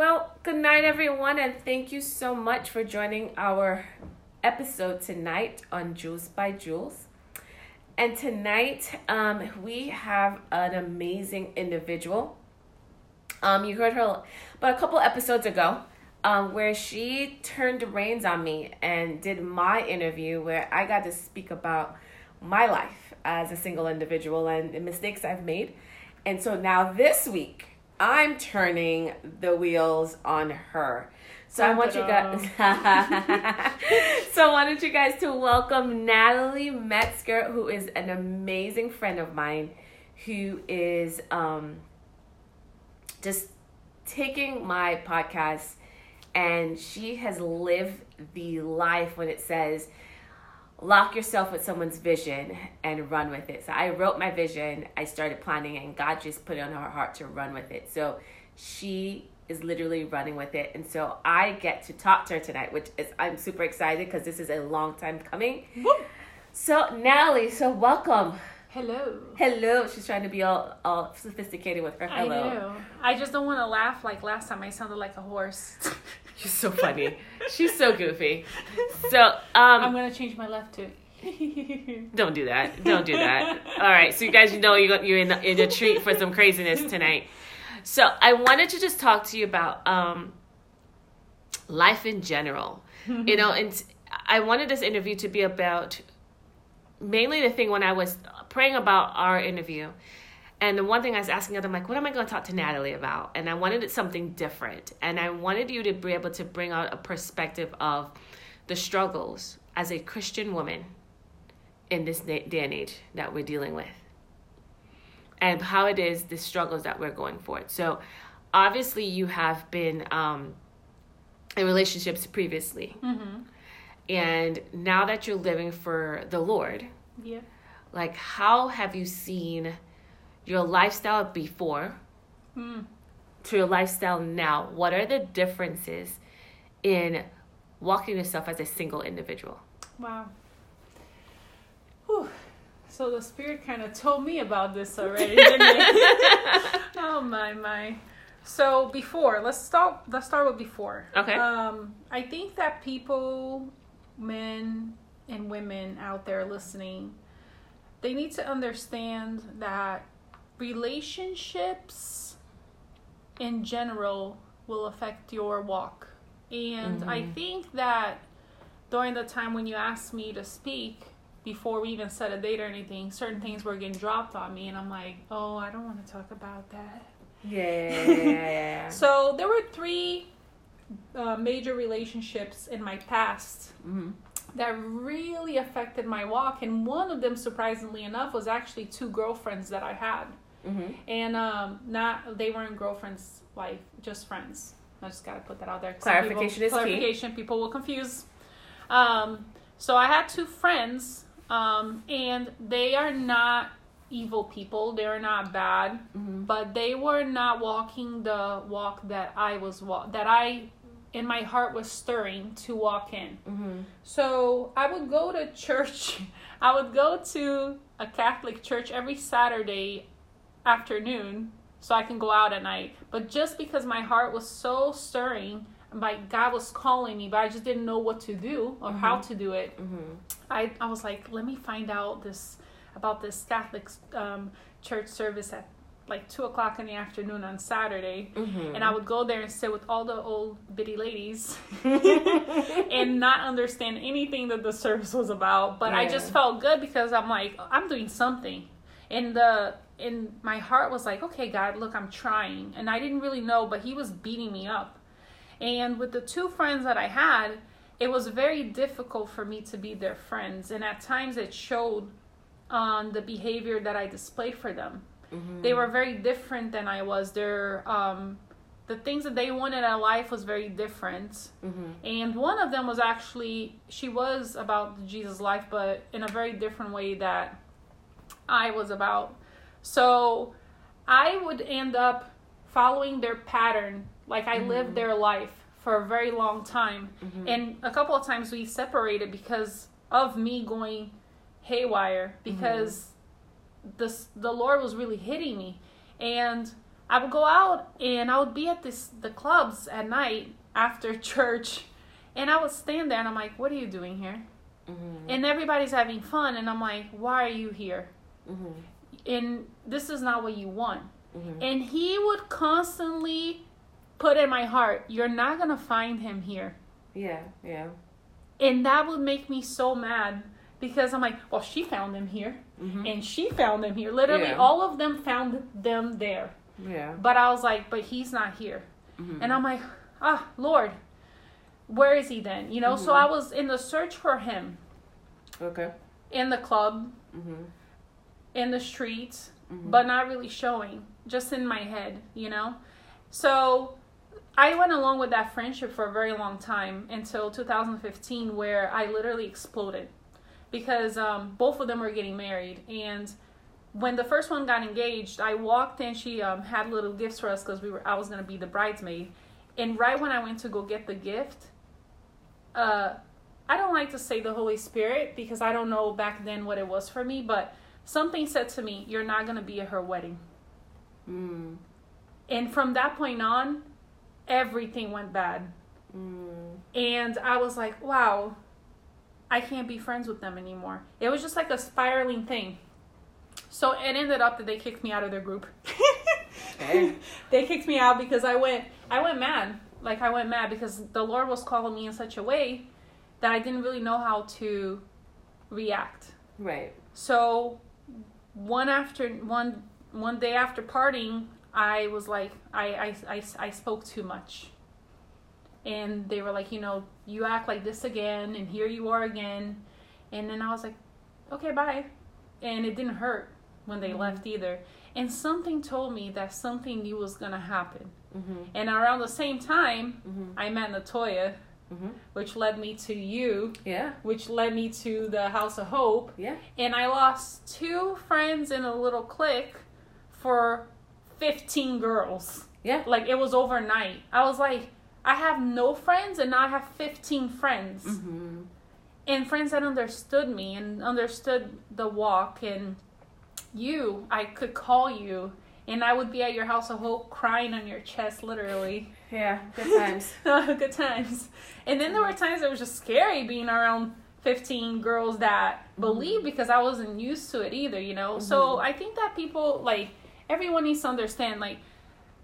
Well, good night, everyone, and thank you so much for joining our episode tonight on Jules by Jules. And tonight, um, we have an amazing individual. Um, you heard her about a couple episodes ago, um, where she turned the reins on me and did my interview, where I got to speak about my life as a single individual and the mistakes I've made. And so now this week, I'm turning the wheels on her. So I want you guys. so I wanted you guys to welcome Natalie Metzger, who is an amazing friend of mine, who is um, just taking my podcast, and she has lived the life when it says lock yourself with someone's vision and run with it. So I wrote my vision, I started planning, and God just put it on her heart to run with it. So she is literally running with it. And so I get to talk to her tonight, which is I'm super excited because this is a long time coming. Woo! So Natalie, so welcome. Hello. Hello. She's trying to be all, all sophisticated with her hello. I know. I just don't want to laugh like last time. I sounded like a horse. She's so funny. She's so goofy. So um, I'm gonna change my left to. don't do that. Don't do that. All right. So you guys know you're you're in, in a treat for some craziness tonight. So I wanted to just talk to you about um, life in general. you know, and I wanted this interview to be about mainly the thing when I was praying about our interview. And the one thing I was asking them, like, what am I going to talk to Natalie about? And I wanted it something different. And I wanted you to be able to bring out a perspective of the struggles as a Christian woman in this day and age that we're dealing with and how it is the struggles that we're going for. So, obviously, you have been um, in relationships previously, mm-hmm. and now that you're living for the Lord, yeah, like how have you seen your lifestyle before mm. to your lifestyle now? What are the differences in walking yourself as a single individual? Wow. Whew. So the spirit kind of told me about this already, didn't oh my my. So before, let's start. Let's start with before. Okay. Um, I think that people, men and women out there listening, they need to understand that relationships, in general, will affect your walk. And mm-hmm. I think that during the time when you asked me to speak, before we even set a date or anything, certain things were getting dropped on me, and I'm like, oh, I don't want to talk about that. Yeah. so there were three uh, major relationships in my past mm-hmm. that really affected my walk, and one of them, surprisingly enough, was actually two girlfriends that I had, mm-hmm. and um, not they weren't girlfriends, like just friends. I just gotta put that out there. Clarification people, is clarification. Key. People will confuse. Um, so I had two friends um, and they are not evil people. They are not bad, mm-hmm. but they were not walking the walk that I was walk that I in my heart was stirring to walk in. Mm-hmm. So I would go to church. I would go to a Catholic church every Saturday afternoon so I can go out at night. But just because my heart was so stirring my God was calling me, but I just didn't know what to do or mm-hmm. how to do it. Mm-hmm. I I was like, let me find out this about this Catholic um, church service at like two o'clock in the afternoon on Saturday, mm-hmm. and I would go there and sit with all the old bitty ladies and not understand anything that the service was about. But yeah. I just felt good because I'm like, I'm doing something, and the and my heart was like, okay, God, look, I'm trying, and I didn't really know, but He was beating me up and with the two friends that I had, it was very difficult for me to be their friends. And at times it showed on the behavior that I displayed for them. Mm-hmm. They were very different than I was. Their um, the things that they wanted in life was very different. Mm-hmm. And one of them was actually she was about Jesus life, but in a very different way that I was about. So I would end up following their pattern like I mm-hmm. lived their life for a very long time. Mm-hmm. And a couple of times we separated because of me going haywire because mm-hmm. the the Lord was really hitting me. And I would go out and I would be at this the clubs at night after church, and I would stand there and I'm like, "What are you doing here?" Mm-hmm. And everybody's having fun, and I'm like, "Why are you here?" Mm-hmm. And this is not what you want. Mm-hmm. And he would constantly put in my heart, "You're not gonna find him here." Yeah, yeah. And that would make me so mad because I'm like, well, she found him here, Mm-hmm. and she found him here. Literally, Yeah. all of them found them there. Yeah. But I was like, but he's not here. Mm-hmm. And I'm like, ah, Lord, where is he then? You know, so Mhm. I was in the search for him okay. in the club, Mm-hmm. In the streets, Mhm. but not really showing, just in my head, you know? So I went along with that friendship for a very long time until 2015, where I literally exploded because um, both of them were getting married. And when the first one got engaged, I walked in, she um, had little gifts for us because we were I was going to be the bridesmaid. And right when I went to go get the gift, uh, I don't like to say the Holy Spirit because I don't know back then what it was for me, but something said to me, You're not going to be at her wedding. Mm. And from that point on, everything went bad. Mm. And I was like, wow, I can't be friends with them anymore. It was just like a spiraling thing. So it ended up that they kicked me out of their group. They kicked me out because I went I went mad. Like I went mad because the Lord was calling me in such a way that I didn't really know how to react. Right. So one after one one day after partying, I was like I, I, I, I spoke too much. And they were like, you know, you act like this again and here you are again. And then I was like, okay, bye. And it didn't hurt when they Mhm. left either. And something told me that something new was going to happen. Mm-hmm. And around the same time, Mm-hmm. I met Natoya, Mm-hmm. which led me to you, Yeah. which led me to the House of Hope Yeah. and I lost two friends in a little clique for 15 girls. Yeah. Like it was overnight. I was like, I have no friends and now I have 15 friends. Mm-hmm. And friends that understood me and understood the walk. And you, I could call you and I would be at your house of hope crying on your chest, literally. Yeah. Good times. Good times. And then there were times it was just scary being around 15 girls that believe because I wasn't used to it either, you know? So Mhm. I think that people, like, everyone needs to understand, like,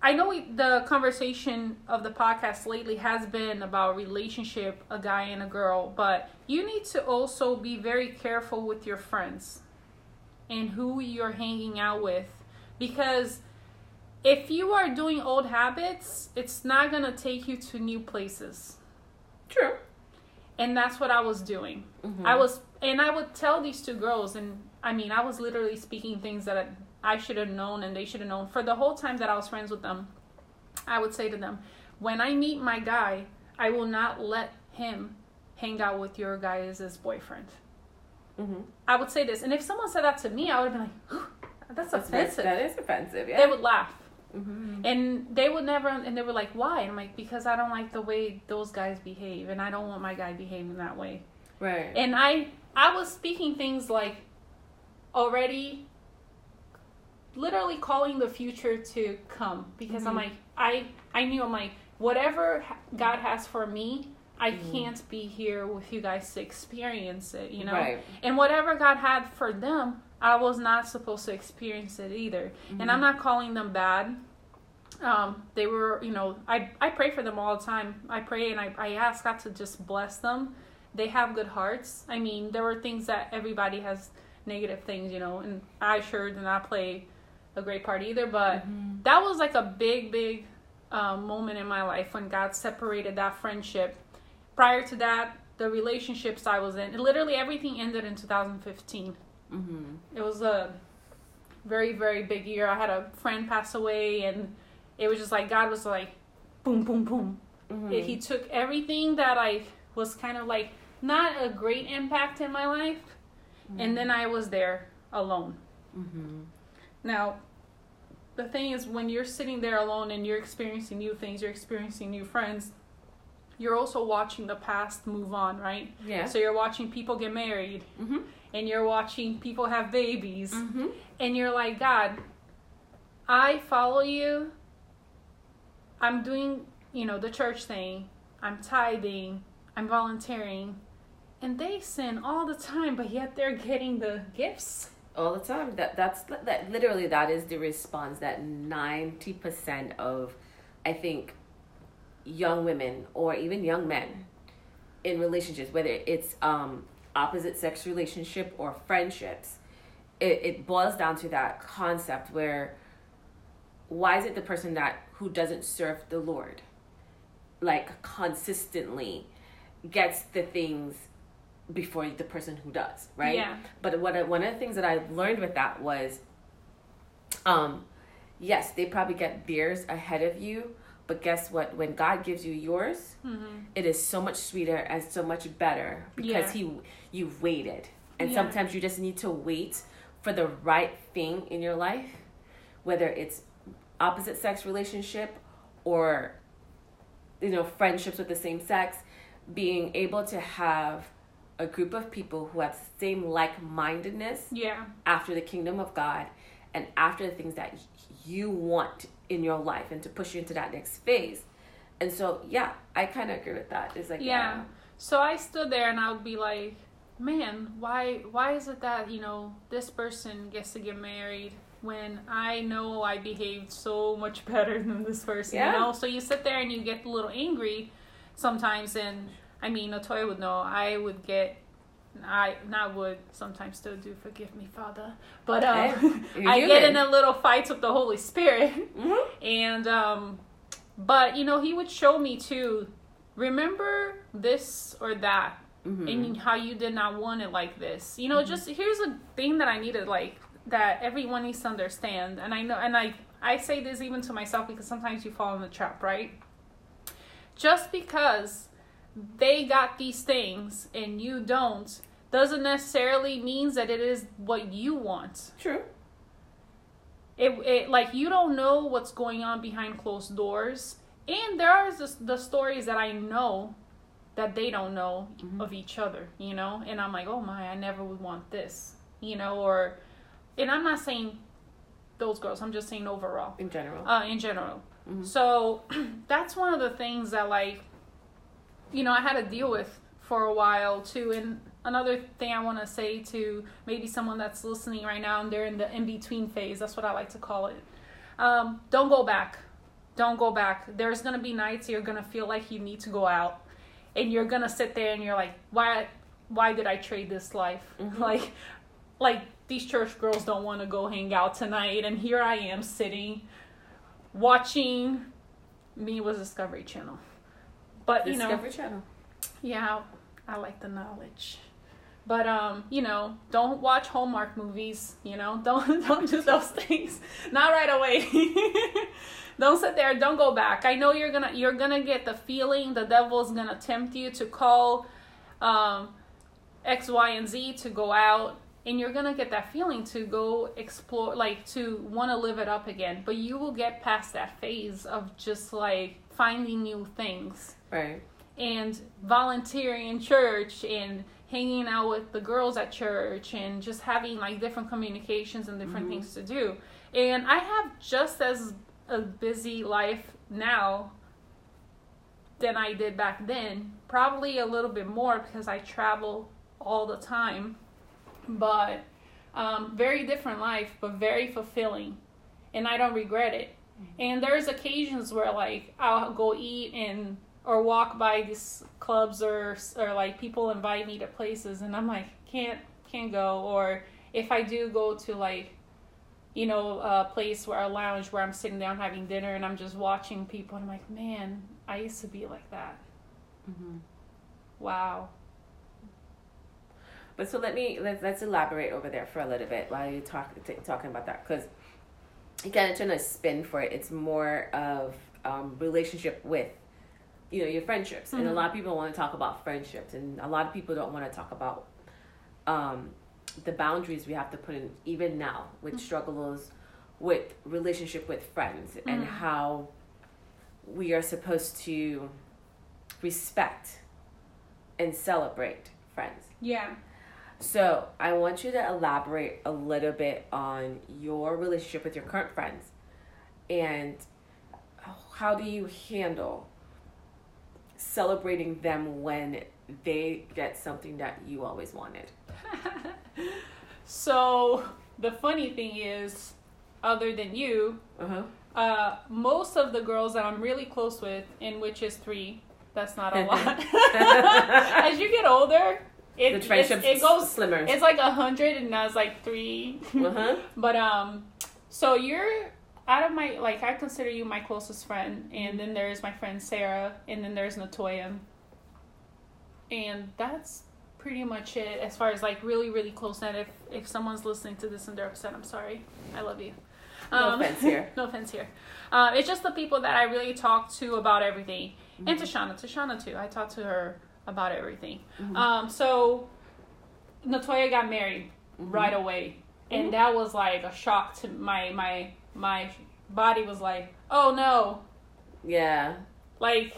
I know we, the conversation of the podcast lately has been about relationship, a guy and a girl, but you need to also be very careful with your friends and who you're hanging out with because if you are doing old habits, it's not going to take you to new places. True. And that's what I was doing. Mm-hmm. I was, and I would tell these two girls, and I mean, I was literally speaking things that I, I should have known and they should have known. For the whole time that I was friends with them, I would say to them, when I meet my guy, I will not let him hang out with your guys' boyfriend. Mm-hmm. I would say this. And if someone said that to me, I would have been like, that's That's offensive. That is offensive. Yeah, they would laugh. Mm-hmm. And they would never, and they were like, why? And I'm like, because I don't like the way those guys behave, and I don't want my guy behaving that way. Right. And I, I was speaking things like, already, literally calling the future to come because I'm Mhm. like, I, I knew I'm like, whatever God has for me, I Mhm. can't be here with you guys to experience it, you know. Right. And whatever God had for them, I was not supposed to experience it either. And I'm not calling them bad. Um, they were, you know, I, I pray for them all the time. I pray and I, I ask God to just bless them. They have good hearts. I mean, there were things that everybody has negative things, you know, and I sure did not play a great part either, but Mhm. that was like a big, big um, moment in my life when God separated that friendship. Prior to that, the relationships I was in, literally everything ended in 2015. Mm-hmm. It was a very, very big year. I had a friend pass away, and it was just like God was like, boom, boom, boom. Mm-hmm. He took everything that I was kind of like not a great impact in my life, and then I was there alone. Mm-hmm. Now, the thing is, when you're sitting there alone and you're experiencing new things, you're experiencing new friends, you're also watching the past move on, right? Yeah. So you're watching people get married, Mm-hmm. and you're watching people have babies, Mm-hmm. and you're like, God, I follow you. I'm doing, you know, the church thing. I'm tithing. I'm volunteering. And they sin all the time, but yet they're getting the gifts. all the time that that's that literally that is the response that 90% of i think young women or even young men in relationships whether it's um opposite sex relationship or friendships it, it boils down to that concept where why is it the person that who doesn't serve the lord like consistently gets the things before the person who does, right? Yeah. But what I, one of the things that I learned with that was, um, yes, they probably get theirs ahead of you, but guess what? When God gives you yours, it is so much sweeter and so much better because Yeah. He you've waited, and Yeah. sometimes you just need to wait for the right thing in your life, whether it's opposite sex relationship or you know friendships with the same sex being able to have a group of people who have the same like-mindedness Yeah. after the kingdom of god and after the things that you want in your life and to push you into that next phase and so yeah i kind of agree with that it's like Yeah. Um, so I stood there and I would be like, man, why why is it that, you know, this person gets to get married when I know I behaved so much better than this person, Yeah. you know? So you sit there and you get a little angry sometimes and I mean, Latoya would know, I would get I not would sometimes still do forgive me, Father. But um, I get in a little fights with the Holy Spirit. Mhm. And um but you know, he would show me too, remember this or that Mhm. and how you did not want it like this. You know, just here's a thing that I needed like that everyone needs to understand. And I know and I I say this even to myself because sometimes you fall in the trap, right? Just because they got these things and you don't doesn't necessarily means that it is what you want. True. It, it like you don't know what's going on behind closed doors. And there are the, the stories that i know that they don't know mm-hmm. of each other you know? And i'm like oh my i never would want this you know? Or and i'm not saying those girls i'm just saying overall in general uh, in general. So that's one of the things that like, you know, I had to deal with for a while too. And another thing I want to say to maybe someone that's listening right now and they're in the in between phase. That's what I like to call it. Um, don't go back. Don't go back. There's gonna be nights you're gonna feel like you need to go out, and you're gonna sit there and you're like, why, why did I trade this life? Like, like these church girls don't want to go hang out tonight, and here I am sitting watching me was Discovery Channel. But you know, discovery channel yeah, I like the knowledge. But um, you know, don't watch Hallmark movies, you know. Don't don't do those things. Not right away. don't sit there, don't go back. I know you're to you're to get the feeling the devil's to tempt you to call um X, Y, and Z to go out and you're gonna get that feeling to go explore like to want to live it up again. But you will get past that phase of just like finding new things. Right. And volunteering in church and hanging out with the girls at church and just having like different communications and different mm-hmm. things to do. And i have just as a busy life now than i did back then. Probably a little bit more because i travel all the time but um, very different life but very fulfilling. And i don't regret it. And there's occasions where like i'll go eat and or walk by these clubs or or like people invite me to places and i'm like can't can't go. Or if i do go to like you know a place where a lounge where i'm sitting down having dinner and i'm just watching people and i'm like man i used to be like that. Mm-hmm. wow But so let me let's let's elaborate over there for a little bit while you talk t- talking about that because you kind of turn a spin for it. It's more of um, relationship with you know your friendships, and a Mhm. lot of people want to talk about friendships, and a lot of people don't want to talk about um, the boundaries we have to put in even now with struggles with relationship with friends and Mhm. how we are supposed to respect and celebrate friends. yeah So I want you to elaborate a little bit on your relationship with your current friends and how do you handle celebrating them when they get something that you always wanted? so the funny thing is, other than you, Uh-huh. uh, most of the girls that I'm really close with, in which is three, that's not a lot. As you get older, it The it goes slimmer. it's like a hundred and now it's like three. uh-huh. But um, so you're out of my like I consider you my closest friend, and then there's my friend Sarah, and then there's Natoya, and that's pretty much it as far as like really really close. And if if someone's listening to this and they're upset, I'm sorry. I love you. No offense here. no offense here. Uh, it's just the people that I really talk to about everything, Mm-hmm. and Tashana, Tashana too. I talk to her about everything. Mm-hmm. Um, so Natoya got married Mm-hmm. right away, and that was like a shock to my my my body was like, oh no, Yeah. like.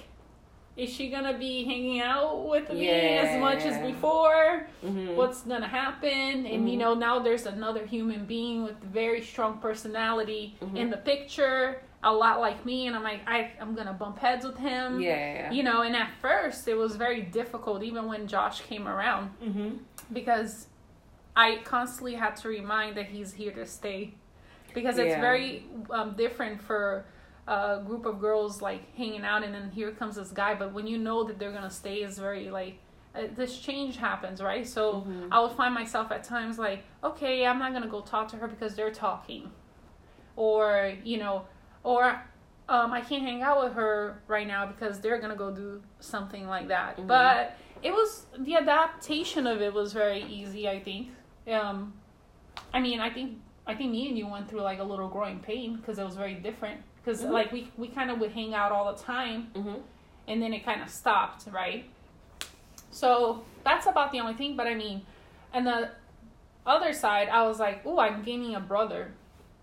Is she gonna be hanging out with me Yeah. as much as before? Mm-hmm. What's gonna happen? And you Mhm. know, now there's another human being with very strong personality Mhm. in the picture, a lot like me, and I'm like, I, I'm gonna bump heads with him. yeah. You know, and at first it was very difficult, even when Josh came around, Mm-hmm. because I constantly had to remind that he's here to stay, because it's Yeah. very um, different for a group of girls like hanging out, and then here comes this guy. But when you know that they're gonna stay, is very like uh, this change happens, right? So Mhm. I would find myself at times like, okay, I'm not gonna go talk to her because they're talking, or you know, or um, I can't hang out with her right now because they're gonna go do something like that. Mhm. But it was the adaptation of it was very easy. I think. Um, I mean, I think I think me and you went through like a little growing pain because it was very different. Because Mhm. like we we kind of would hang out all the time, Mm-hmm. and then it kind of stopped, right? So that's about the only thing. But I mean, and the other side, I was like, oh, I'm gaining a brother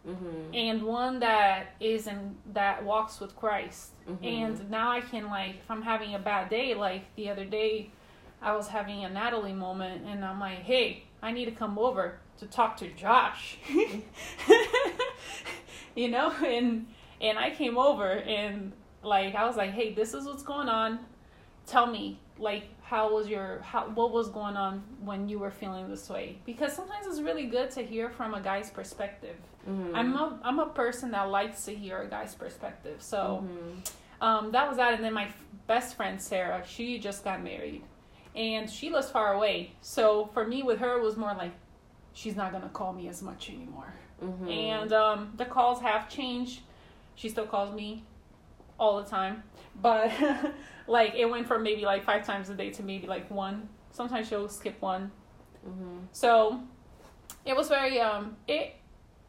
Mm-hmm. and one that is in that walks with Christ. Mhm. And now I can like, if I'm having a bad day, like the other day, I was having a Natalie moment, and I'm like, hey, I need to come over to talk to Josh. you know, and and I came over and like I was like, hey, this is what's going on. Tell me, like, how was your how what was going on when you were feeling this way? Because sometimes it's really good to hear from a guy's perspective. Mm-hmm. I'm a I'm a person that likes to hear a guy's perspective. So Mm-hmm. um, that was that. And then my f- best friend Sarah, she just got married, and she lives far away. So for me, with her, it was more like she's not gonna call me as much anymore. Mm-hmm. And um, the calls have changed. She still calls me all the time, but like it went from maybe like five times a day to maybe like one. Sometimes she'll skip one. Mm-hmm. So it was very um it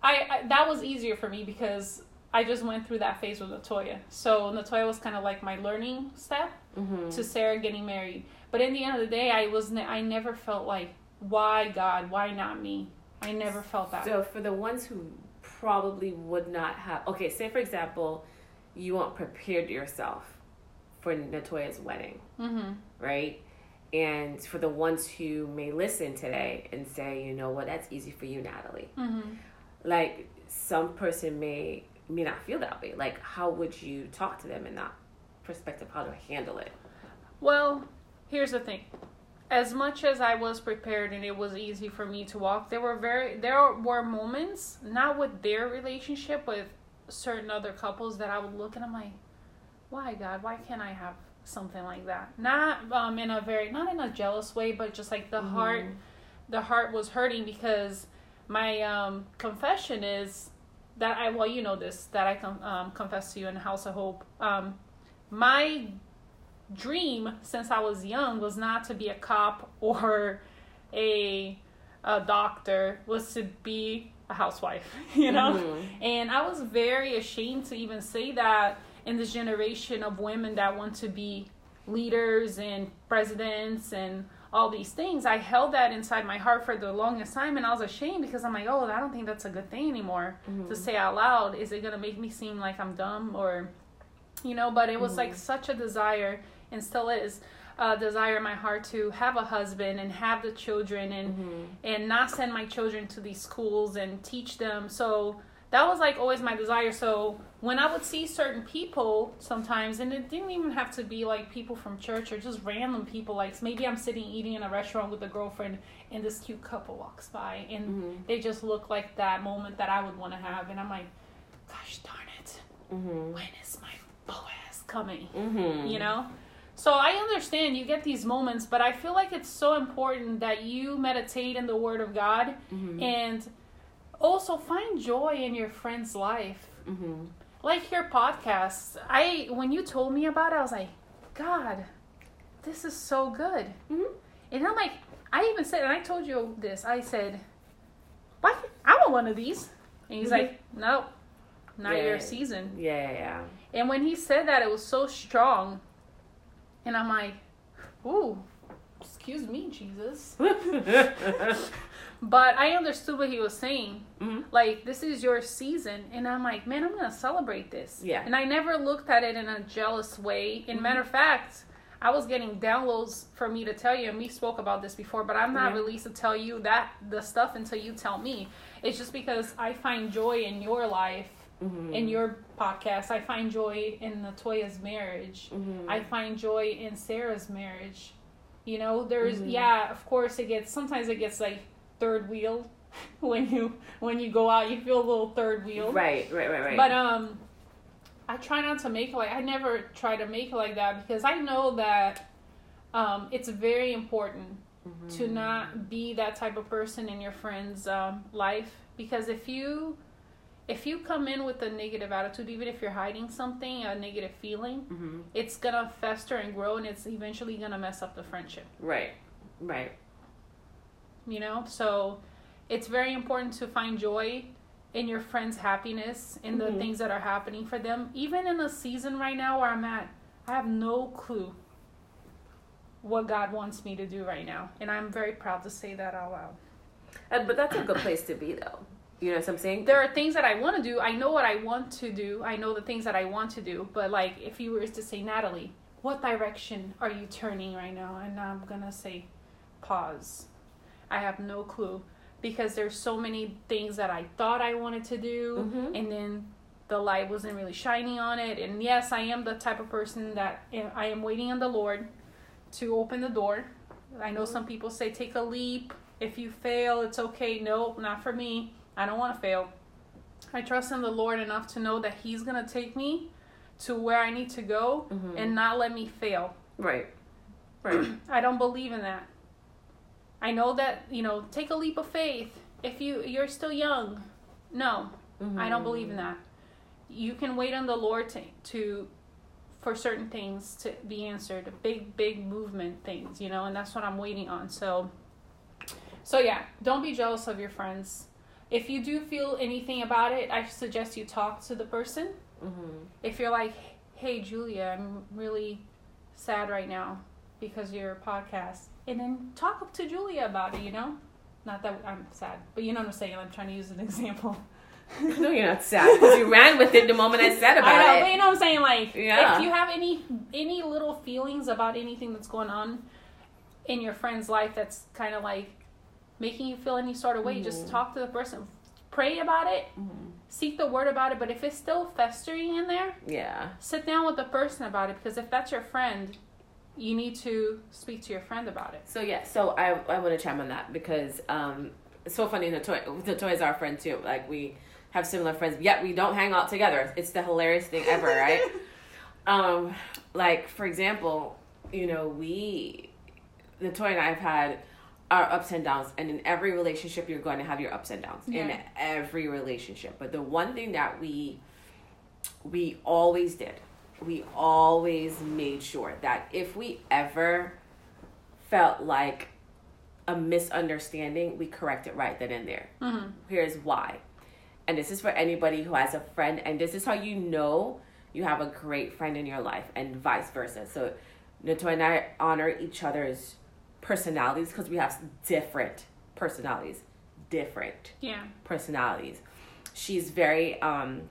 I, I that was easier for me because I just went through that phase with Natoya. So Natoya was kind of like my learning step Mm-hmm. to Sarah getting married. But in the end of the day, I was ne- I never felt like why God, why not me? I never felt that. So for the ones who probably would not have, okay, say for example, you weren't prepared yourself for Natoya's wedding, mm-hmm. right? And for the ones who may listen today and say, you know what, that's easy for you, Natalie. Mm-hmm. Like some person may may not feel that way. Like how would you talk to them in that perspective? How to handle it? Well, here's the thing. As much as I was prepared and it was easy for me to walk, there were very there were moments, not with their relationship, with certain other couples that I would look at and I'm like, why God, why can't I have something like that? Not um in a very not in a jealous way, but just like the heart the heart was hurting because my um confession is that I well you know this that I com- um, confess to you in the House of Hope. Um, my dream since I was young was not to be a cop or a a doctor was to be a housewife, you know? Mhm. And I was very ashamed to even say that in this generation of women that want to be leaders and presidents and all these things. I held that inside my heart for the longest time and I was ashamed because I'm like, oh, I don't think that's a good thing anymore Mhm. to say out loud. Is it going to make me seem like I'm dumb or, you know, but it was like such a desire and still is a desire in my heart to have a husband and have the children and Mhm. and not send my children to these schools and teach them. So that was like always my desire. So when I would see certain people sometimes, and it didn't even have to be like people from church or just random people, like maybe I'm sitting eating in a restaurant with a girlfriend and this cute couple walks by and Mm-hmm. they just look like that moment that I would want to have. And I'm like, gosh darn it, Mm-hmm. when is my Boaz coming? Mm-hmm. you know so i understand you get these moments but i feel like it's so important that you meditate in the word of god Mm-hmm. and also find joy in your friend's life Mm-hmm. like your podcast i when you told me about it i was like god this is so good Mm-hmm. and i'm like i even said and i told you this i said why i want one of these and he's Mhm. like nope not Yeah. your season Yeah, yeah, and when he said that, it was so strong. And I'm like, ooh, excuse me, Jesus. But I understood what he was saying. Mhm. Like, this is your season. And I'm like, man, I'm going to celebrate this. Yeah. And I never looked at it in a jealous way. In matter of fact, I was getting downloads for me to tell you, and we spoke about this before, but I'm not Yeah. released to tell you that the stuff until you tell me. It's just because I find joy in your life Mm-hmm. in your podcast. I find joy in Latoya's marriage. Mm-hmm. I find joy in Sarah's marriage. You know, there's Mhm. yeah, of course it gets sometimes it gets like third wheel when you when you go out, you feel a little third wheel. Right, right, right, right. But um I try not to make it like I never try to make it like that because I know that um it's very important Mm-hmm. to not be that type of person in your friend's um, life because if you if you come in with a negative attitude even if you're hiding something a negative feeling Mm-hmm. it's gonna fester and grow and it's eventually gonna mess up the friendship Right, right. you know so it's very important to find joy in your friend's happiness in the Mhm. things that are happening for them even in a season right now where i'm at i have no clue what god wants me to do right now and i'm very proud to say that out loud Uh, but that's a good place to be, though. You know what I'm saying? there are things that I want to do. I know what I want to do. I know the things that I want to do. But like, if you were to say, Natalie, what direction are you turning right now? And I'm gonna say, pause. I have no clue because there's so many things that I thought I wanted to do, Mhm. and then the light wasn't really shining on it. And yes, I am the type of person that I am waiting on the Lord to open the door. I know some people say take a leap. If you fail, it's okay. No, not for me. I don't want to fail. I trust in the Lord enough to know that He's going to take me to where I need to go Mhm. and not let me fail. Right, right. I don't believe in that. I know that, you know, take a leap of faith if you you're still young. No, I don't believe in that. You can wait on the Lord to to for certain things to be answered, big big movement things, you know, and that's what I'm waiting on. So so yeah, don't be jealous of your friends. If you do feel anything about it, I suggest you talk to the person. Mm-hmm. If you're like, "Hey Julia, I'm really sad right now because your podcast." And then talk up to Julia about it, you know? Not that I'm sad, but you know what I'm saying. I'm trying to use an example. No, you're not sad because you ran with it the moment I said about I know, it. but you know what I'm saying. Like, Yeah. if you have any any little feelings about anything that's going on in your friend's life, that's kind of like making you feel any sort of way, just Mhm. talk to the person, pray about it, Mhm. seek the word about it. But if it's still festering in there, Yeah. sit down with the person about it because if that's your friend, you need to speak to your friend about it. So yeah, so I I want to chime on that because um it's so funny. The toy the toys are our friend too. Like we have similar friends, yet we don't hang out together. It's the hilarious thing ever, right? um, like for example, you know we the toy and I have had our ups and downs, and in every relationship you're going to have your ups and downs in every relationship. But the one thing that we we always did we always made sure that if we ever felt like a misunderstanding, we correct it right then and there. Mm-hmm. Here's why. And this is for anybody who has a friend, and this is how you know you have a great friend in your life, and vice versa. So, Natoy and I honor each other's personalities because we have different personalities. Different Yeah. personalities. She's very um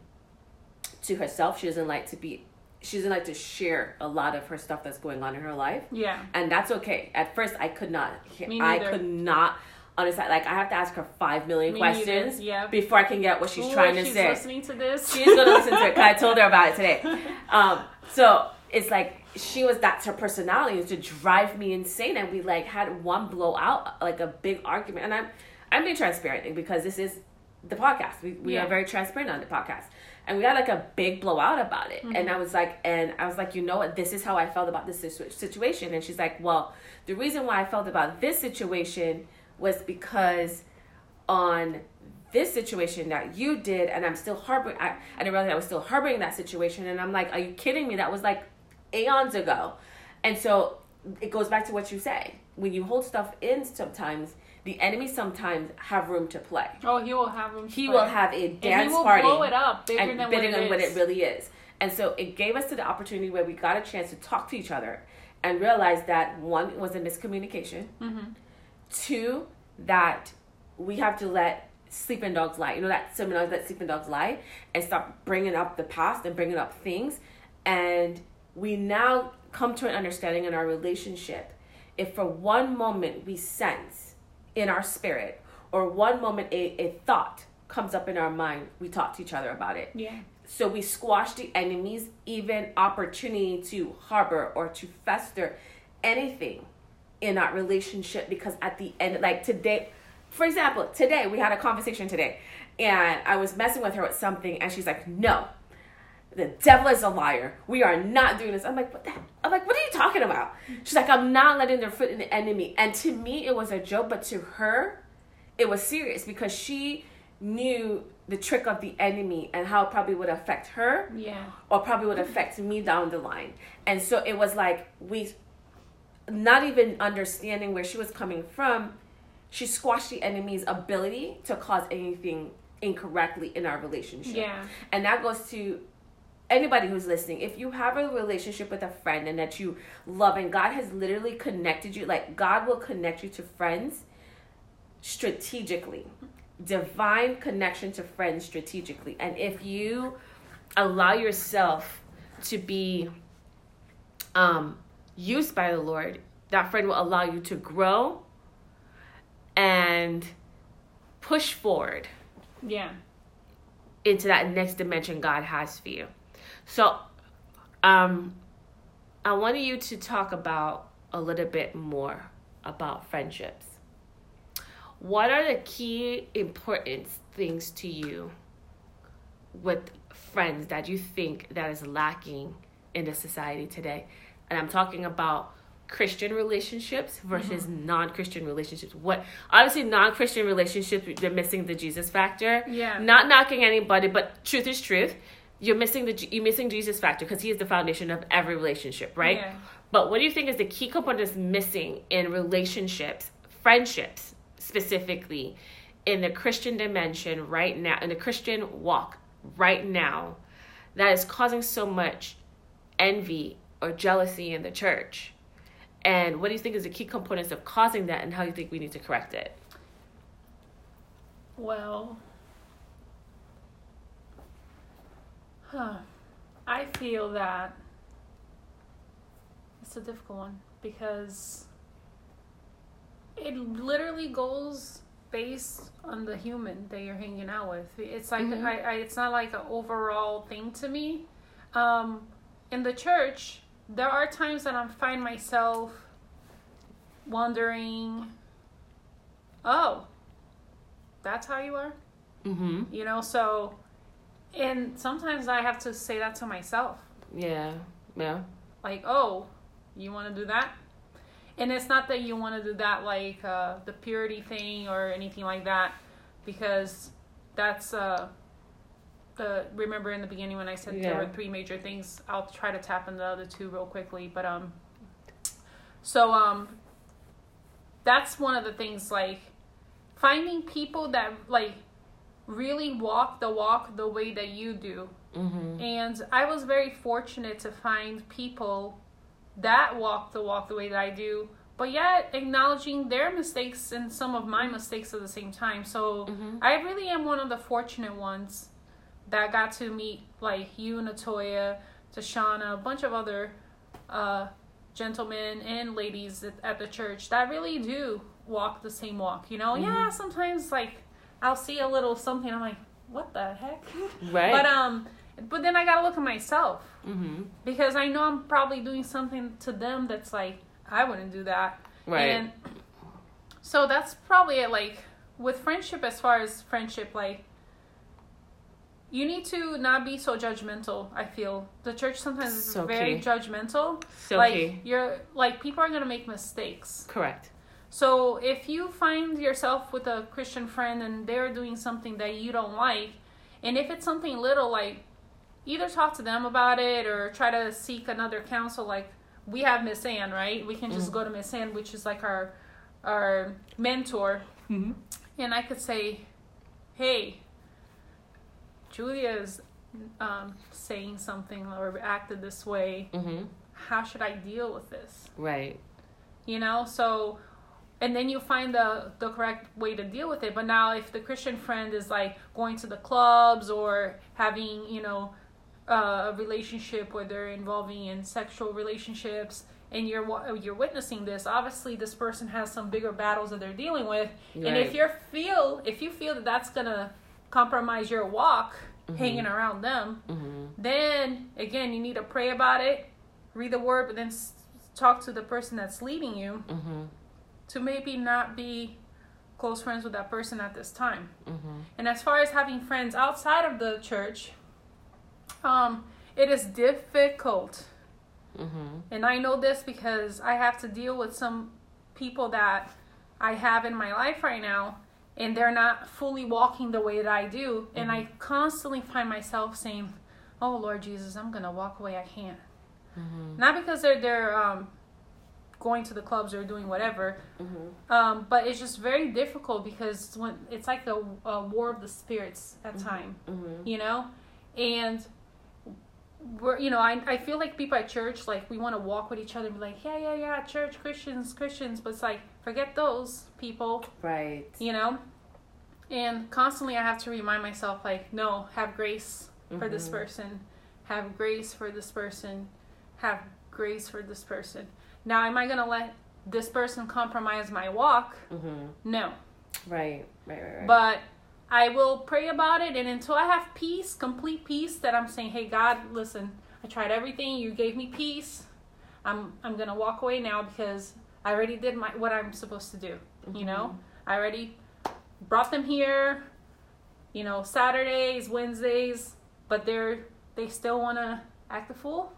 to herself. She doesn't like to be she doesn't like to share a lot of her stuff that's going on in her life. Yeah. And that's okay. At first I could not I could not side. Like I have to ask her five million Me questions. Yeah. before I can get what she's Ooh, trying to she's say. listening to this. She's gonna listen to it 'cause I told her about it today. Um, so it's like she was that's her personality is to drive me insane, and we like had one blowout, like a big argument. And I'm I'm being transparent because this is the podcast. We we Yeah. are very transparent on the podcast, and we had like a big blowout about it. And I mm-hmm. was like, and I was like, you know what? This is how I felt about this situ- situation. And she's like, well, the reason why I felt about this situation was because on this situation that you did and I'm still harboring I, I didn't realize I was still harboring that situation and I'm like, Are you kidding me? That was like aeons ago. And so it goes back to what you say. When you hold stuff in sometimes, the enemy sometimes have room to play. Oh, he will have him. He play. will have a and dance he will party blow it up bigger and than bigger what it what it really is. And so it gave us to the opportunity where we got a chance to talk to each other and realize that one it was a miscommunication. Mm-hmm. Two, that we have to let sleeping dogs lie. You know that seminars that sleeping dogs lie and stop bringing up the past and bringing up things. And we now come to an understanding in our relationship. If for one moment we sense in our spirit or one moment a, a thought comes up in our mind, we talk to each other about it. Yeah. So we squash the enemy's even opportunity to harbor or to fester anything in our relationship because at the end, like today, for example, today we had a conversation today and I was messing with her with something and she's like, no, the devil is a liar. We are not doing this. I'm like, what the I'm like, what are you talking about? She's like, I'm not letting their foot in the enemy. And to me, it was a joke, but to her, it was serious because she knew the trick of the enemy and how it probably would affect her Yeah. or probably would affect me down the line. And so it was like we not even understanding where she was coming from, she squashed the enemy's ability to cause anything incorrectly in our relationship. Yeah. And that goes to anybody who's listening. If you have a relationship with a friend and that you love and God has literally connected you, like God will connect you to friends strategically. Divine connection to friends strategically. And if you allow yourself to be um, used by the Lord, that friend will allow you to grow and push forward Yeah. into that next dimension God has for you. So, um, I wanted you to talk about a little bit more about friendships. What are the key important things to you with friends that you think that is lacking in the society today? And I'm talking about Christian relationships versus non-Christian relationships. What obviously non-Christian relationships they're missing the Jesus factor. Yeah. Not knocking anybody, but truth is truth. You're missing the you're missing Jesus factor because he is the foundation of every relationship, right? Yeah. But what do you think is the key component that's missing in relationships, friendships specifically, in the Christian dimension right now, in the Christian walk right now, that is causing so much envy or jealousy in the church? And what do you think is the key components of causing that, and how do you think we need to correct it? Well, huh. I feel that it's a difficult one because it literally goes based on the human that you're hanging out with. It's like Mhm. I, I, it's not like an overall thing to me. Um, in the church, there are times that I find myself wondering, oh, that's how you are Mm-hmm. you know so and sometimes i have to say that to myself Yeah. Yeah. like oh you want to do that and it's not that you want to do that like uh, the purity thing or anything like that because that's uh the remember in the beginning when i said there were three major things i'll try to tap into the other two real quickly but um so um that's one of the things like finding people that like really walk the walk the way that you do Mm-hmm. and I was very fortunate to find people that walk the walk the way that I do, but yet acknowledging their mistakes and some of my mistakes at the same time. So Mhm. I really am one of the fortunate ones that got to meet like you, Natoya, Tashana, a bunch of other uh, gentlemen and ladies at, at the church that really do walk the same walk. You know, Mhm. yeah. Sometimes like I'll see a little something. I'm like, what the heck? Right. But um, but then I gotta look at myself mm-hmm. because I know I'm probably doing something to them that's like I wouldn't do that. Right. And so that's probably it. Like with friendship, as far as friendship, like you need to not be so judgmental. I feel the church sometimes is So very key. judgmental. so like key. you're like people are gonna make mistakes. Correct. So if you find yourself with a Christian friend and they're doing something that you don't like, and if it's something little, like either talk to them about it or try to seek another counsel. Like we have Miss Ann, right? We can just Mhm. go to Miss Ann, which is like our our mentor, Mm-hmm. and I could say, "Hey, Julia's um, saying something or acted this way. Mm-hmm. How should I deal with this?" Right. you know so and then you find the the correct way to deal with it but now if the christian friend is like going to the clubs or having you know uh, a relationship where they're involving in sexual relationships and you're you're witnessing this obviously this person has some bigger battles that they're dealing with and if you feel if you feel that that's gonna compromise your walk Mhm. hanging around them Mm-hmm. then again you need to pray about it read the word but then s- talk to the person that's leading you Mm-hmm. To maybe not be close friends with that person at this time. Mm-hmm. And as far as having friends outside of the church, um, it is difficult. Mm-hmm. And I know this because I have to deal with some people that I have in my life right now, and they're not fully walking the way that I do. And I constantly find myself saying, "Oh Lord Jesus, I'm gonna walk away. I can't." Mm-hmm. Not because they're they're um, going to the clubs or doing whatever, Mm-hmm. um, but it's just very difficult because when it's like a, a war of the spirits at Mhm. time, Mm-hmm. you know, and we're you know I I feel like people at church like we want to walk with each other and be like yeah yeah yeah church Christians Christians, but it's like forget those people, Right. you know, and constantly I have to remind myself like no have grace for this Mhm. person, have grace for this person, have grace for this person. Now am I gonna let this person compromise my walk? Mm-hmm. No. Right. Right. Right. Right. But I will pray about it, and until I have peace, complete peace, that I'm saying, "Hey God, listen, I tried everything. You gave me peace. I'm I'm gonna walk away now because I already did my what I'm supposed to do. You know, I already brought them here. You know, Saturdays, Wednesdays, but they're they still wanna act a fool.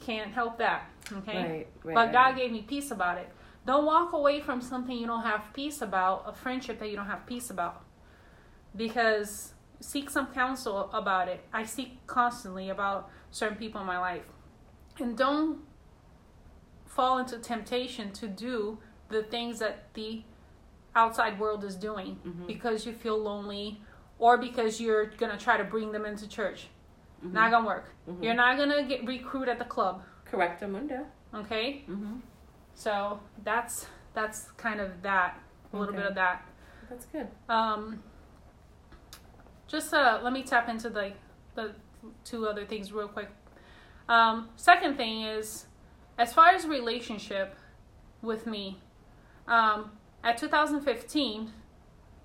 Can't help that. Okay. Right. Right. But. God gave me peace about it. Don't walk away from something you don't have peace about, a friendship that you don't have peace about. Because seek some counsel about it. I seek constantly about certain people in my life. And don't fall into temptation to do the things that the outside world is doing Mhm. because you feel lonely or because you're going to try to bring them into church. Mhm. Not to work. Mhm. You're not to get recruit at the club, correct, Amunda. okay? Mm-hmm. So that's that's kind of that a little Okay. bit of that. That's good. Um, just uh, let me tap into the the two other things real quick. Um, second thing is, as far as relationship with me, um, at 2015,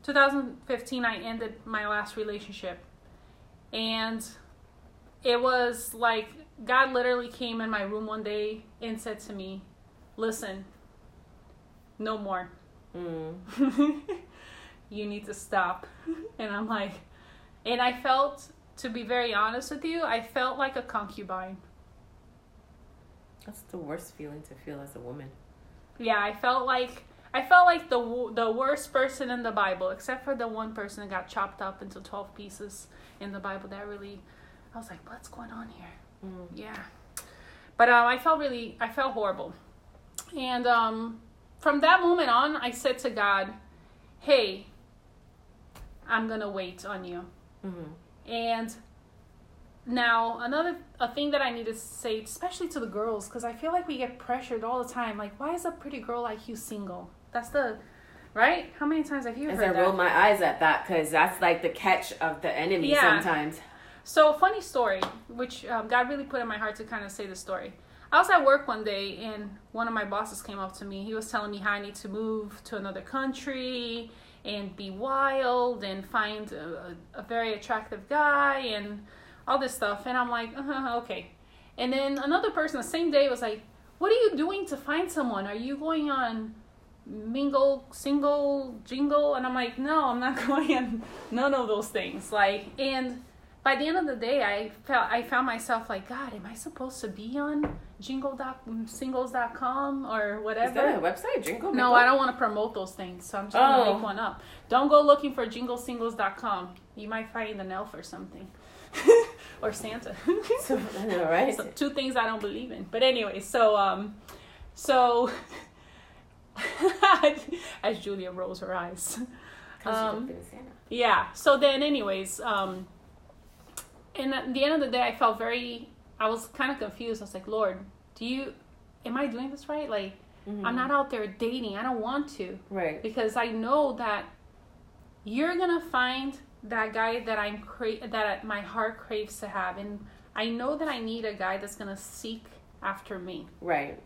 2015 I ended my last relationship, and it was like God literally came in my room one day and said to me, "Listen, no more." Mm. you need to stop. And I'm like, and I felt, to be very honest with you, I felt like a concubine. That's the worst feeling to feel as a woman. Yeah, I felt like I felt like the the worst person in the Bible, except for the one person that got chopped up into twelve pieces in the Bible. That really, I was like, what's going on here? Mm. Yeah, but um, I felt really, I felt horrible, and um, from that moment on, I said to God, "Hey, I'm gonna wait on you." Mm-hmm. And now another a thing that I need to say, especially to the girls, because I feel like we get pressured all the time. Like, why is a pretty girl like you single? That's the right. How many times have you As heard I that? roll my eyes at that, because that's like the catch of the enemy Yeah. sometimes. So, funny story, which um, God really put in my heart to kind of say the story. I was at work one day and one of my bosses came up to me. He was telling me how I need to move to another country and be wild and find a, a, very attractive guy and all this stuff. And I'm like, uh-huh, okay. And then another person the same day was like, what are you doing to find someone? Are you going on mingle, single, jingle? And I'm like, no, I'm not going on none of those things. Like, and by the end of the day, I felt I found myself like, God, am I supposed to be on jingle.singles.com or whatever? Is that a website, Jingle? No, I don't want to promote those things, so I'm just gonna oh. make one up. Don't go looking for jingle jinglesingles.com. You might find an elf or something. or Santa. so, I know, right? So, two things I don't believe in. But anyway, so um, so as Julia rolls her eyes. Um, yeah. So then, anyways, um, and at the end of the day, I felt very. I was kind of confused. I was like, Lord, do you? Am I doing this right? Like, mm-hmm. I'm not out there dating. I don't want to. Right. Because I know that you're gonna find that guy that I'm cra- that my heart craves to have, and I know that I need a guy that's gonna seek after me. Right.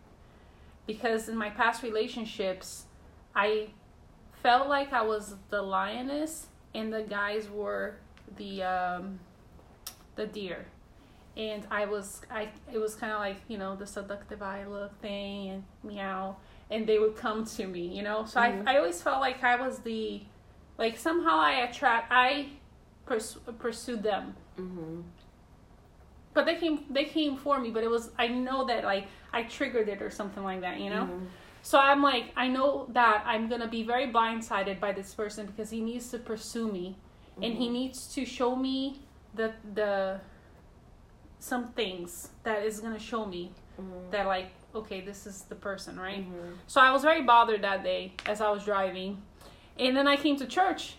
Because in my past relationships, I felt like I was the lioness, and the guys were the um, the deer and I was I it was kind of like you know the seductive eye look thing and meow and they would come to me you know so mm-hmm. I I always felt like I was the like somehow I attract I pers- pursued them mm-hmm. but they came they came for me but it was I know that like I triggered it or something like that you know mm-hmm. so I'm like I know that I'm gonna be very blindsided by this person because he needs to pursue me and he mm-hmm. needs to show me the the some things that is gonna show me mm-hmm. that like okay this is the person right mm-hmm. so i was very bothered that day as i was driving and then i came to church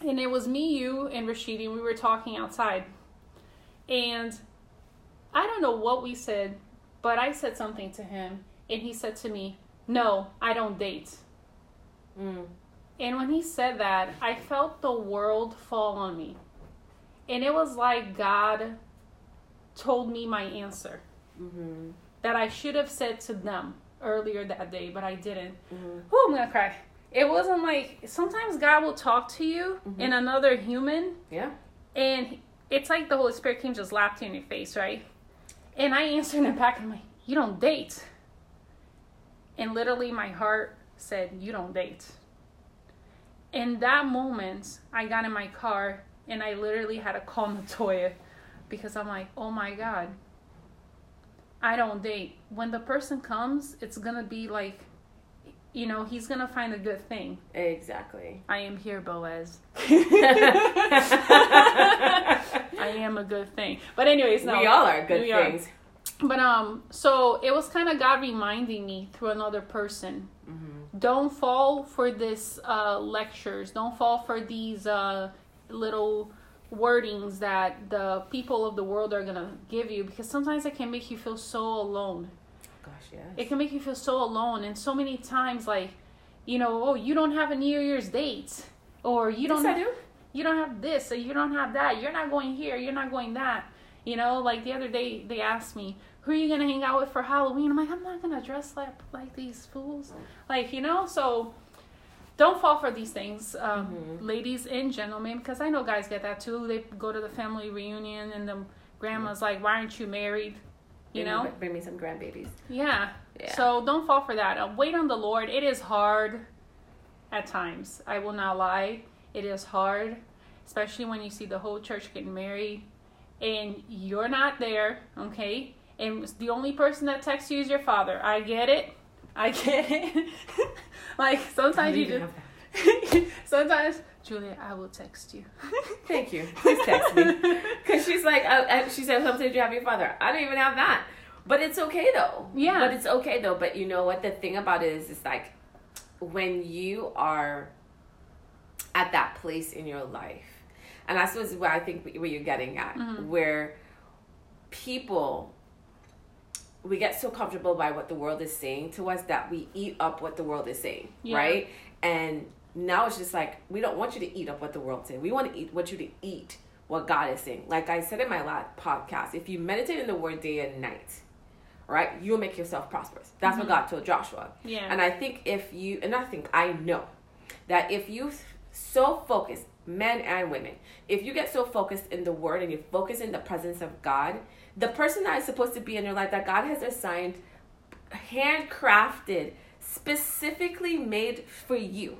and it was me you and rashidi and we were talking outside and i don't know what we said but i said something to him and he said to me no i don't date mm. and when he said that i felt the world fall on me and it was like God told me my answer mm-hmm. that I should have said to them earlier that day, but I didn't. Mm-hmm. Oh, I'm gonna cry. It wasn't like sometimes God will talk to you mm-hmm. in another human. Yeah. And it's like the Holy Spirit came just laughed in your face, right? And I answered in the back, and I'm like, you don't date. And literally, my heart said, you don't date. In that moment, I got in my car and I literally had to call Natoya because I'm like, oh my god, I don't date. When the person comes, it's gonna be like, you know, he's gonna find a good thing. Exactly. I am here, Boaz. I am a good thing. But anyways, no. We all are good things. Are. But um, so it was kind of God reminding me through another person. Mm-hmm. Don't fall for this uh, lectures. Don't fall for these uh, little wordings that the people of the world are gonna give you because sometimes it can make you feel so alone. Gosh, yes. It can make you feel so alone, and so many times, like, you know, oh, you don't have a New Year's date, or you don't. Yes, I do. You don't have this, or you don't have that. You're not going here. You're not going that. You know, like the other day they asked me, "Who are you gonna hang out with for Halloween?" I'm like, "I'm not gonna dress like like these fools." Like, you know, so don't fall for these things, um, mm-hmm. ladies and gentlemen, because I know guys get that too. They go to the family reunion and the grandma's mm-hmm. like, "Why aren't you married?" You bring know, me, bring me some grandbabies. Yeah. yeah. So don't fall for that. Uh, wait on the Lord. It is hard at times. I will not lie. It is hard, especially when you see the whole church getting married and you're not there. Okay. And the only person that texts you is your father. I get it. I can't. like sometimes you just sometimes Julia, I will text you. Thank you. Please text me. Because she's like, uh, she said, sometimes you have your father?" I don't even have that. But it's okay though. Yeah. But it's okay though. But you know what? The thing about it is, it's like when you are at that place in your life, and that's what I think where you're getting at, mm-hmm. where people we get so comfortable by what the world is saying to us that we eat up what the world is saying, yeah. right? And now it's just like we don't want you to eat up what the world's saying. We want to eat want you to eat what God is saying. Like I said in my last podcast, if you meditate in the word day and night, right? You'll make yourself prosperous. That's what mm-hmm. God told Joshua. Yeah. And I think if you, and I think I know that if you so focus, men and women, if you get so focused in the word and you focus in the presence of God, the person that is supposed to be in your life that God has assigned, handcrafted, specifically made for you,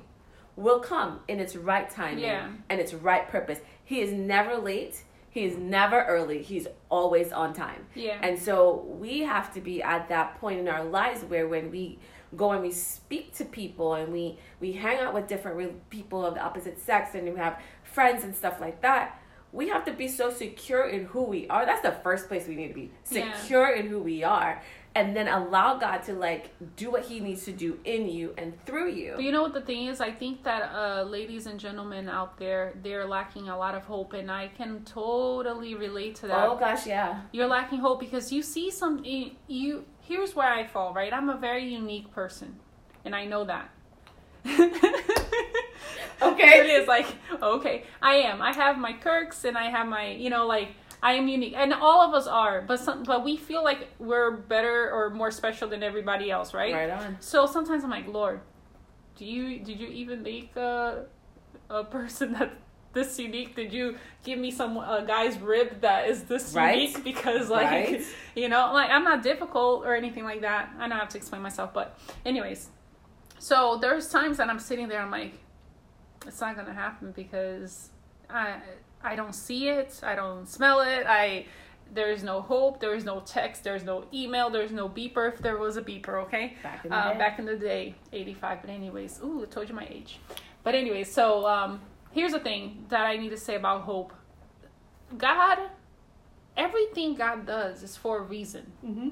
will come in its right time Yeah. and its right purpose. He is never late. He is never early. He's always on time. Yeah. And so we have to be at that point in our lives where when we go and we speak to people and we we hang out with different re- people of the opposite sex and we have friends and stuff like that we have to be so secure in who we are that's the first place we need to be Yeah. secure in who we are and then allow god to like do what he needs to do in you and through you But you know what the thing is? I think that uh, ladies and gentlemen out there, they're lacking a lot of hope, and I can totally relate to that. oh gosh yeah You're lacking hope because you see some. You here's where I fall. Right, I'm a very unique person, and I know that. Okay. it is like okay, I am. I have my quirks, and I have my you know like. I am unique, and all of us are, but some, but we feel like we're better or more special than everybody else, right? right on So sometimes I'm like, Lord, do you did you even make a a person that this unique? Did you give me some a guy's rib that is this Right. unique? Because like Right. you know, like I'm not difficult or anything like that. I don't have to explain myself, but anyways. So there's times that I'm sitting there, I'm like, it's not gonna happen because I I don't see it, I don't smell it, I there's no hope, there's no text, there's no email, there's no beeper if there was a beeper, okay? back in the Uh, day. back in the day, 85. But anyways, ooh, I told you my age. But anyways, so um, here's the thing that I need to say about hope. God, everything God does is for a reason. mm-hmm.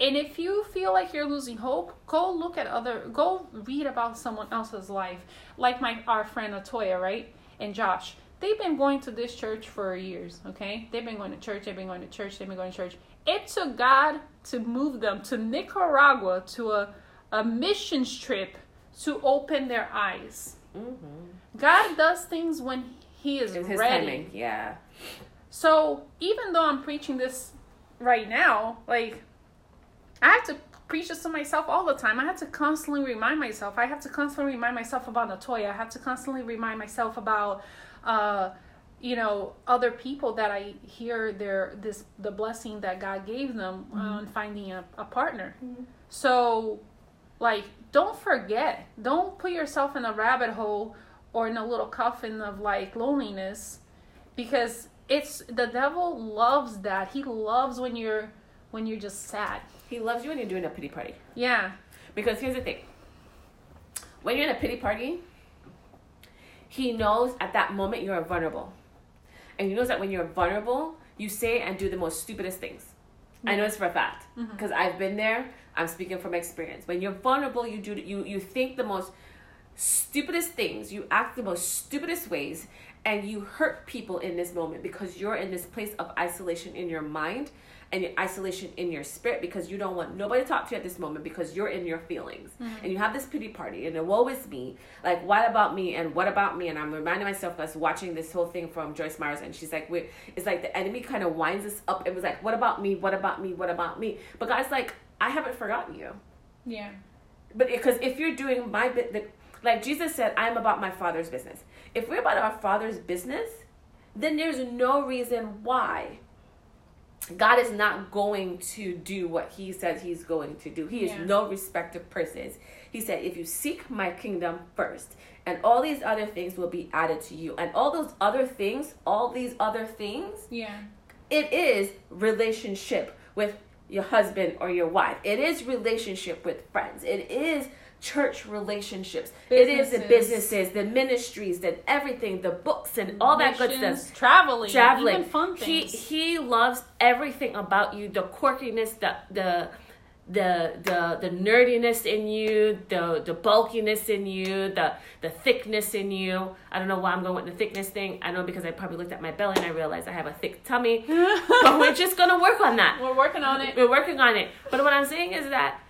And if you feel like you're losing hope, go look at other, go read about someone else's life. Like my our friend Natoya, right? And Josh. They've been going to this church for years, okay? They've been going to church, they've been going to church, they've been going to church. It took God to move them to Nicaragua to a, a missions trip to open their eyes. Mm-hmm. God does things when He is ready. timing yeah So even though I'm preaching this right now, like I have to preach this to myself all the time. I have to constantly remind myself. I have to constantly remind myself about Natoya. I have to constantly remind myself about uh you know other people that I hear their this the blessing that God gave them on finding a, a partner. So like don't forget. Don't put yourself in a rabbit hole or in a little coffin of like loneliness because it's the devil loves that. He loves when you're when you're just sad. He loves you when you're doing a pity party Yeah. Because here's the thing when you're in a pity party, he knows at that moment you're vulnerable. And he knows that when you're vulnerable, you say and do the most stupidest things. I know this for a fact mm-hmm. because I've been there. I'm speaking from experience. When you're vulnerable, you do you you think the most stupidest things. You act the most stupidest ways, and you hurt people in this moment because you're in this place of isolation in your mind and isolation in your spirit because you don't want nobody to talk to you at this moment because you're in your feelings. Mm-hmm. And you have this pity party and the woe is me. Like what about me and what about me? And i'm reminding myself was watching this whole thing from joyce myers and she's like we it's like the enemy kind of winds us up and was like what about me? What about me? What about me? But god's like i haven't forgotten you. Yeah. but because if you're doing my bit, like Jesus said, I'm about my Father's business. If we're about our Father's business, then there's no reason why God is not going to do what He says He's going to do. He is no respect of persons. He said, if you seek my kingdom first, and all these other things will be added to you. And all those other things, all these other things, Yeah. it is relationship with your husband or your wife. It is relationship with friends. It is church relationships. It is the Businesses. businesses, the ministries, the everything, the books and all that good stuff. Traveling. Traveling. Even fun He he loves everything about you, the quirkiness, the the the the the nerdiness in you, the the bulkiness in you, the the thickness in you. I don't know why I'm going with the thickness thing. I know because I probably looked at my belly and I realized I have a thick tummy. but we're just gonna work on that. We're working on it. We're working on it. But what I'm saying is that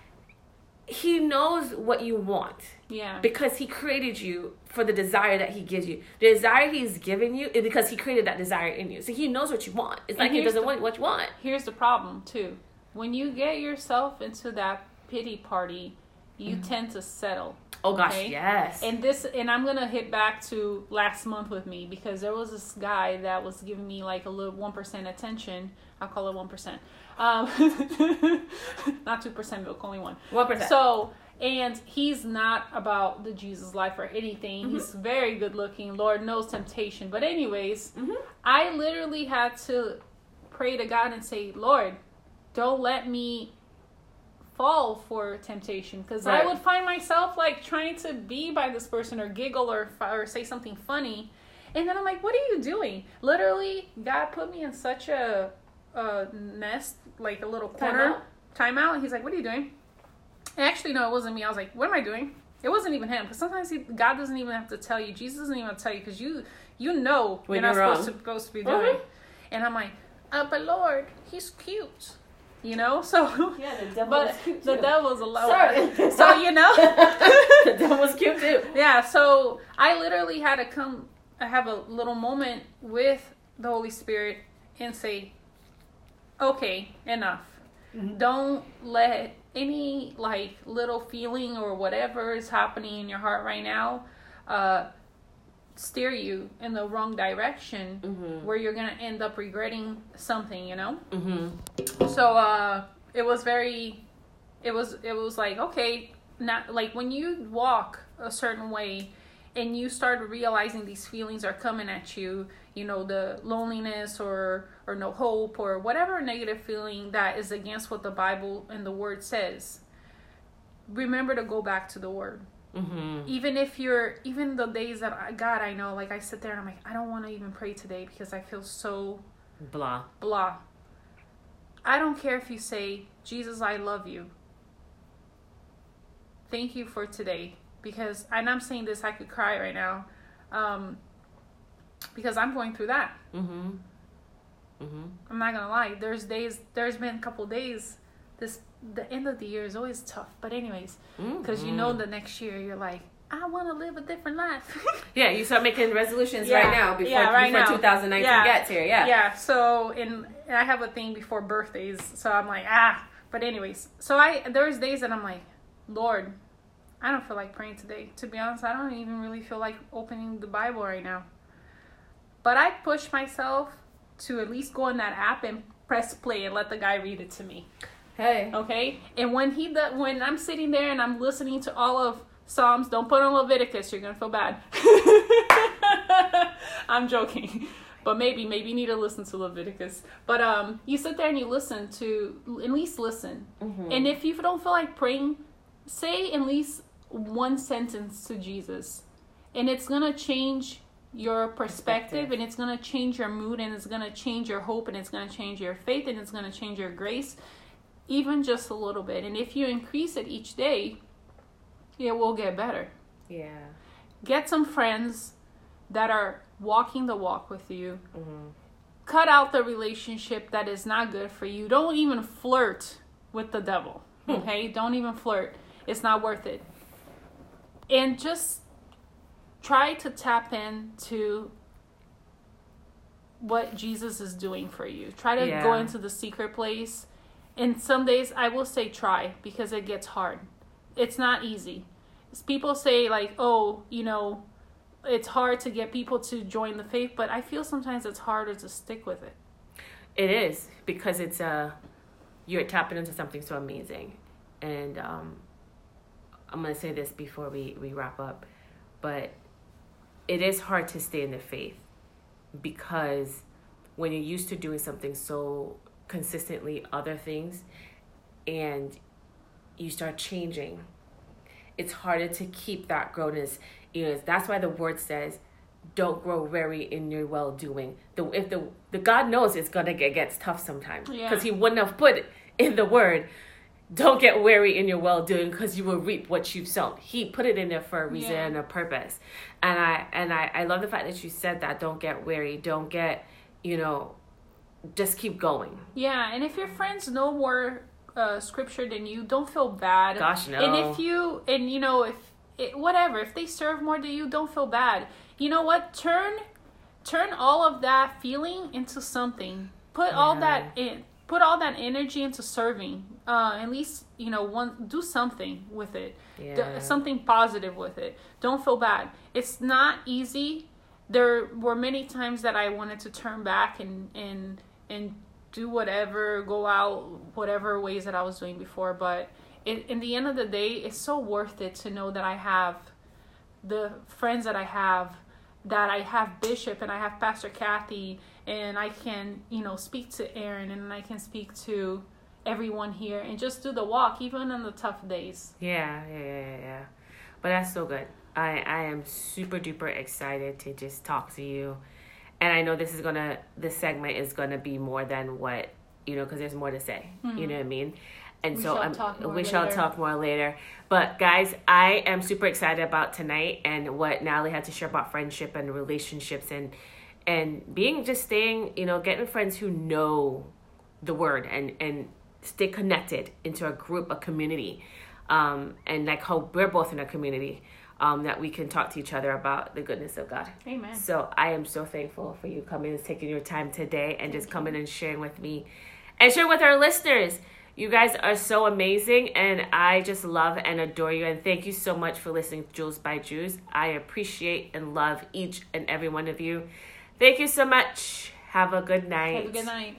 he knows what you want Yeah. because he created you for the desire that he gives you. The desire he's given you is because he created that desire in you. So he knows what you want. It's And like he doesn't the- want what you want. Here's the problem too. when you get yourself into that pity party, you tend to settle. Oh gosh, Okay. yes. And this, and I'm gonna hit back to last month with me because there was this guy that was giving me like a little one percent attention. I'll call it one percent, um, not two percent milk, only one. One percent. So, and he's not about the Jesus life or anything. He's very good looking. Lord knows temptation. But anyways, Mhm. I literally had to pray to God and say, Lord, don't let me fall for temptation because I would find myself like trying to be by this person or giggle or or say something funny, and then I'm like, what are you doing? Literally, God put me in such a a nest, like a little corner Timeout? timeout. He's like, what are you doing? And actually, no, it wasn't me. I was like, what am I doing? It wasn't even him because sometimes he, God doesn't even have to tell you. Jesus doesn't even have to tell you because you you know When you're not supposed to, supposed to be Mhm. doing. And I'm like, uh, but Lord, he's cute, you know. So, yeah, the devil but was cute the devil's a. Sorry. So you know. the devil was cute too. yeah. So I literally had to come. I have a little moment with the Holy Spirit and say, okay, enough. Mhm. Don't let any like little feeling or whatever is happening in your heart right now uh steer you in the wrong direction Mhm. where you're gonna end up regretting something you know Mhm. so uh it was very it was it was like okay not like when you walk a certain way and you start realizing these feelings are coming at you you know the loneliness or or no hope or whatever negative feeling that is against what the bible and the word says remember to go back to the word Mhm. even if you're even the days that I, god i know like i sit there and i'm like i don't want to even pray today because i feel so Blah. blah. I don't care if you say, Jesus, I love you. Thank you for today. Because, and I'm saying this, I could cry right now. Um, because I'm going through that. Mm-hmm. Mm-hmm. I'm not gonna lie. There's days, there's been a couple days. This, the end of the year is always tough. But, anyways, because you know Mhm. the next year you're like, I want to live a different life. Yeah, you start making resolutions Yeah. right now before Yeah, right before now. 2019 Yeah. gets here. Yeah. yeah so and, and i have a thing before birthdays so i'm like ah but anyways so i there's days that i'm like lord i don't feel like praying today to be honest i don't even really feel like opening the bible right now but i push myself to at least go in that app and press play and let the guy read it to me Hey. okay? And when he does when i'm sitting there and i'm listening to all of psalms don't put on leviticus you're gonna feel bad. I'm joking. But maybe maybe you need to listen to leviticus. But um you sit there and you listen to at least listen. Mhm. and if you don't feel like praying say at least one sentence to jesus. And it's gonna change your perspective, Perspective. and it's gonna change your mood and it's gonna change your hope and it's gonna change your faith and it's gonna change your grace even just a little bit. And if you increase it each day it will get better. Yeah. get some friends that are walking the walk with you. Mhm. cut out the relationship that is not good for you. Don't even flirt with the devil Hmm. okay? Don't even flirt. It's not worth it. And just try to tap into what jesus is doing for you. Try to go into the secret place and some days i will say try because it gets hard. It's not easy. People say like oh you know it's hard to get people to join the faith but i feel sometimes it's harder to stick with it. It is because it's uh you're tapping into something so amazing, and um, I'm gonna say this before we we wrap up, but it is hard to stay in the faith because when you're used to doing something so consistently, other things, and you start changing, it's harder to keep that growness. You know, that's why the word says don't grow weary in your well doing. The if the the God knows it's gonna get gets tough sometimes because Yeah. He wouldn't have put in the word. Don't get weary in your well doing because you will reap what you've sown. He put it in there for a reason Yeah. and a purpose, and I and I I love the fact that you said that. Don't get weary. Don't get you know, just keep going. yeah and if your friends know more uh, scripture than you don't feel bad Gosh no. and if you and you know if it, whatever if they serve more than you don't feel bad you know what turn turn all of that feeling into something put all that in put all that energy into serving. Uh, at least you know one do something with it. Yeah. D- something positive with it. Don't feel bad. It's not easy. There were many times that I wanted to turn back and and and do whatever, go out whatever ways that I was doing before, but it, in the end of the day, it's so worth it to know that I have the friends that I have, that I have Bishop and I have Pastor Kathy, and I can, you know, speak to Aaron and I can speak to everyone here and just do the walk, even on the tough days. Yeah, yeah, yeah, yeah. But that's so good. I I am super duper excited to just talk to you, and I know this is gonna this segment is gonna be more than what you know because there's more to say. You know what I mean? And We so shall more we shall talk more later. But guys, I am super excited about tonight and what Natalie had to share about friendship and relationships and and being just staying, you know, getting friends who know the word and and stay connected into a group, a community, um, and like how we're both in a community um, that we can talk to each other about the goodness of God. Amen. So I am so thankful for you coming and taking your time today and just coming and sharing with me and share with our listeners. You guys are so amazing, and I just love and adore you. And thank you so much for listening to Jules by Jews. I appreciate and love each and every one of you. Thank you so much. Have a good night. Have a good night.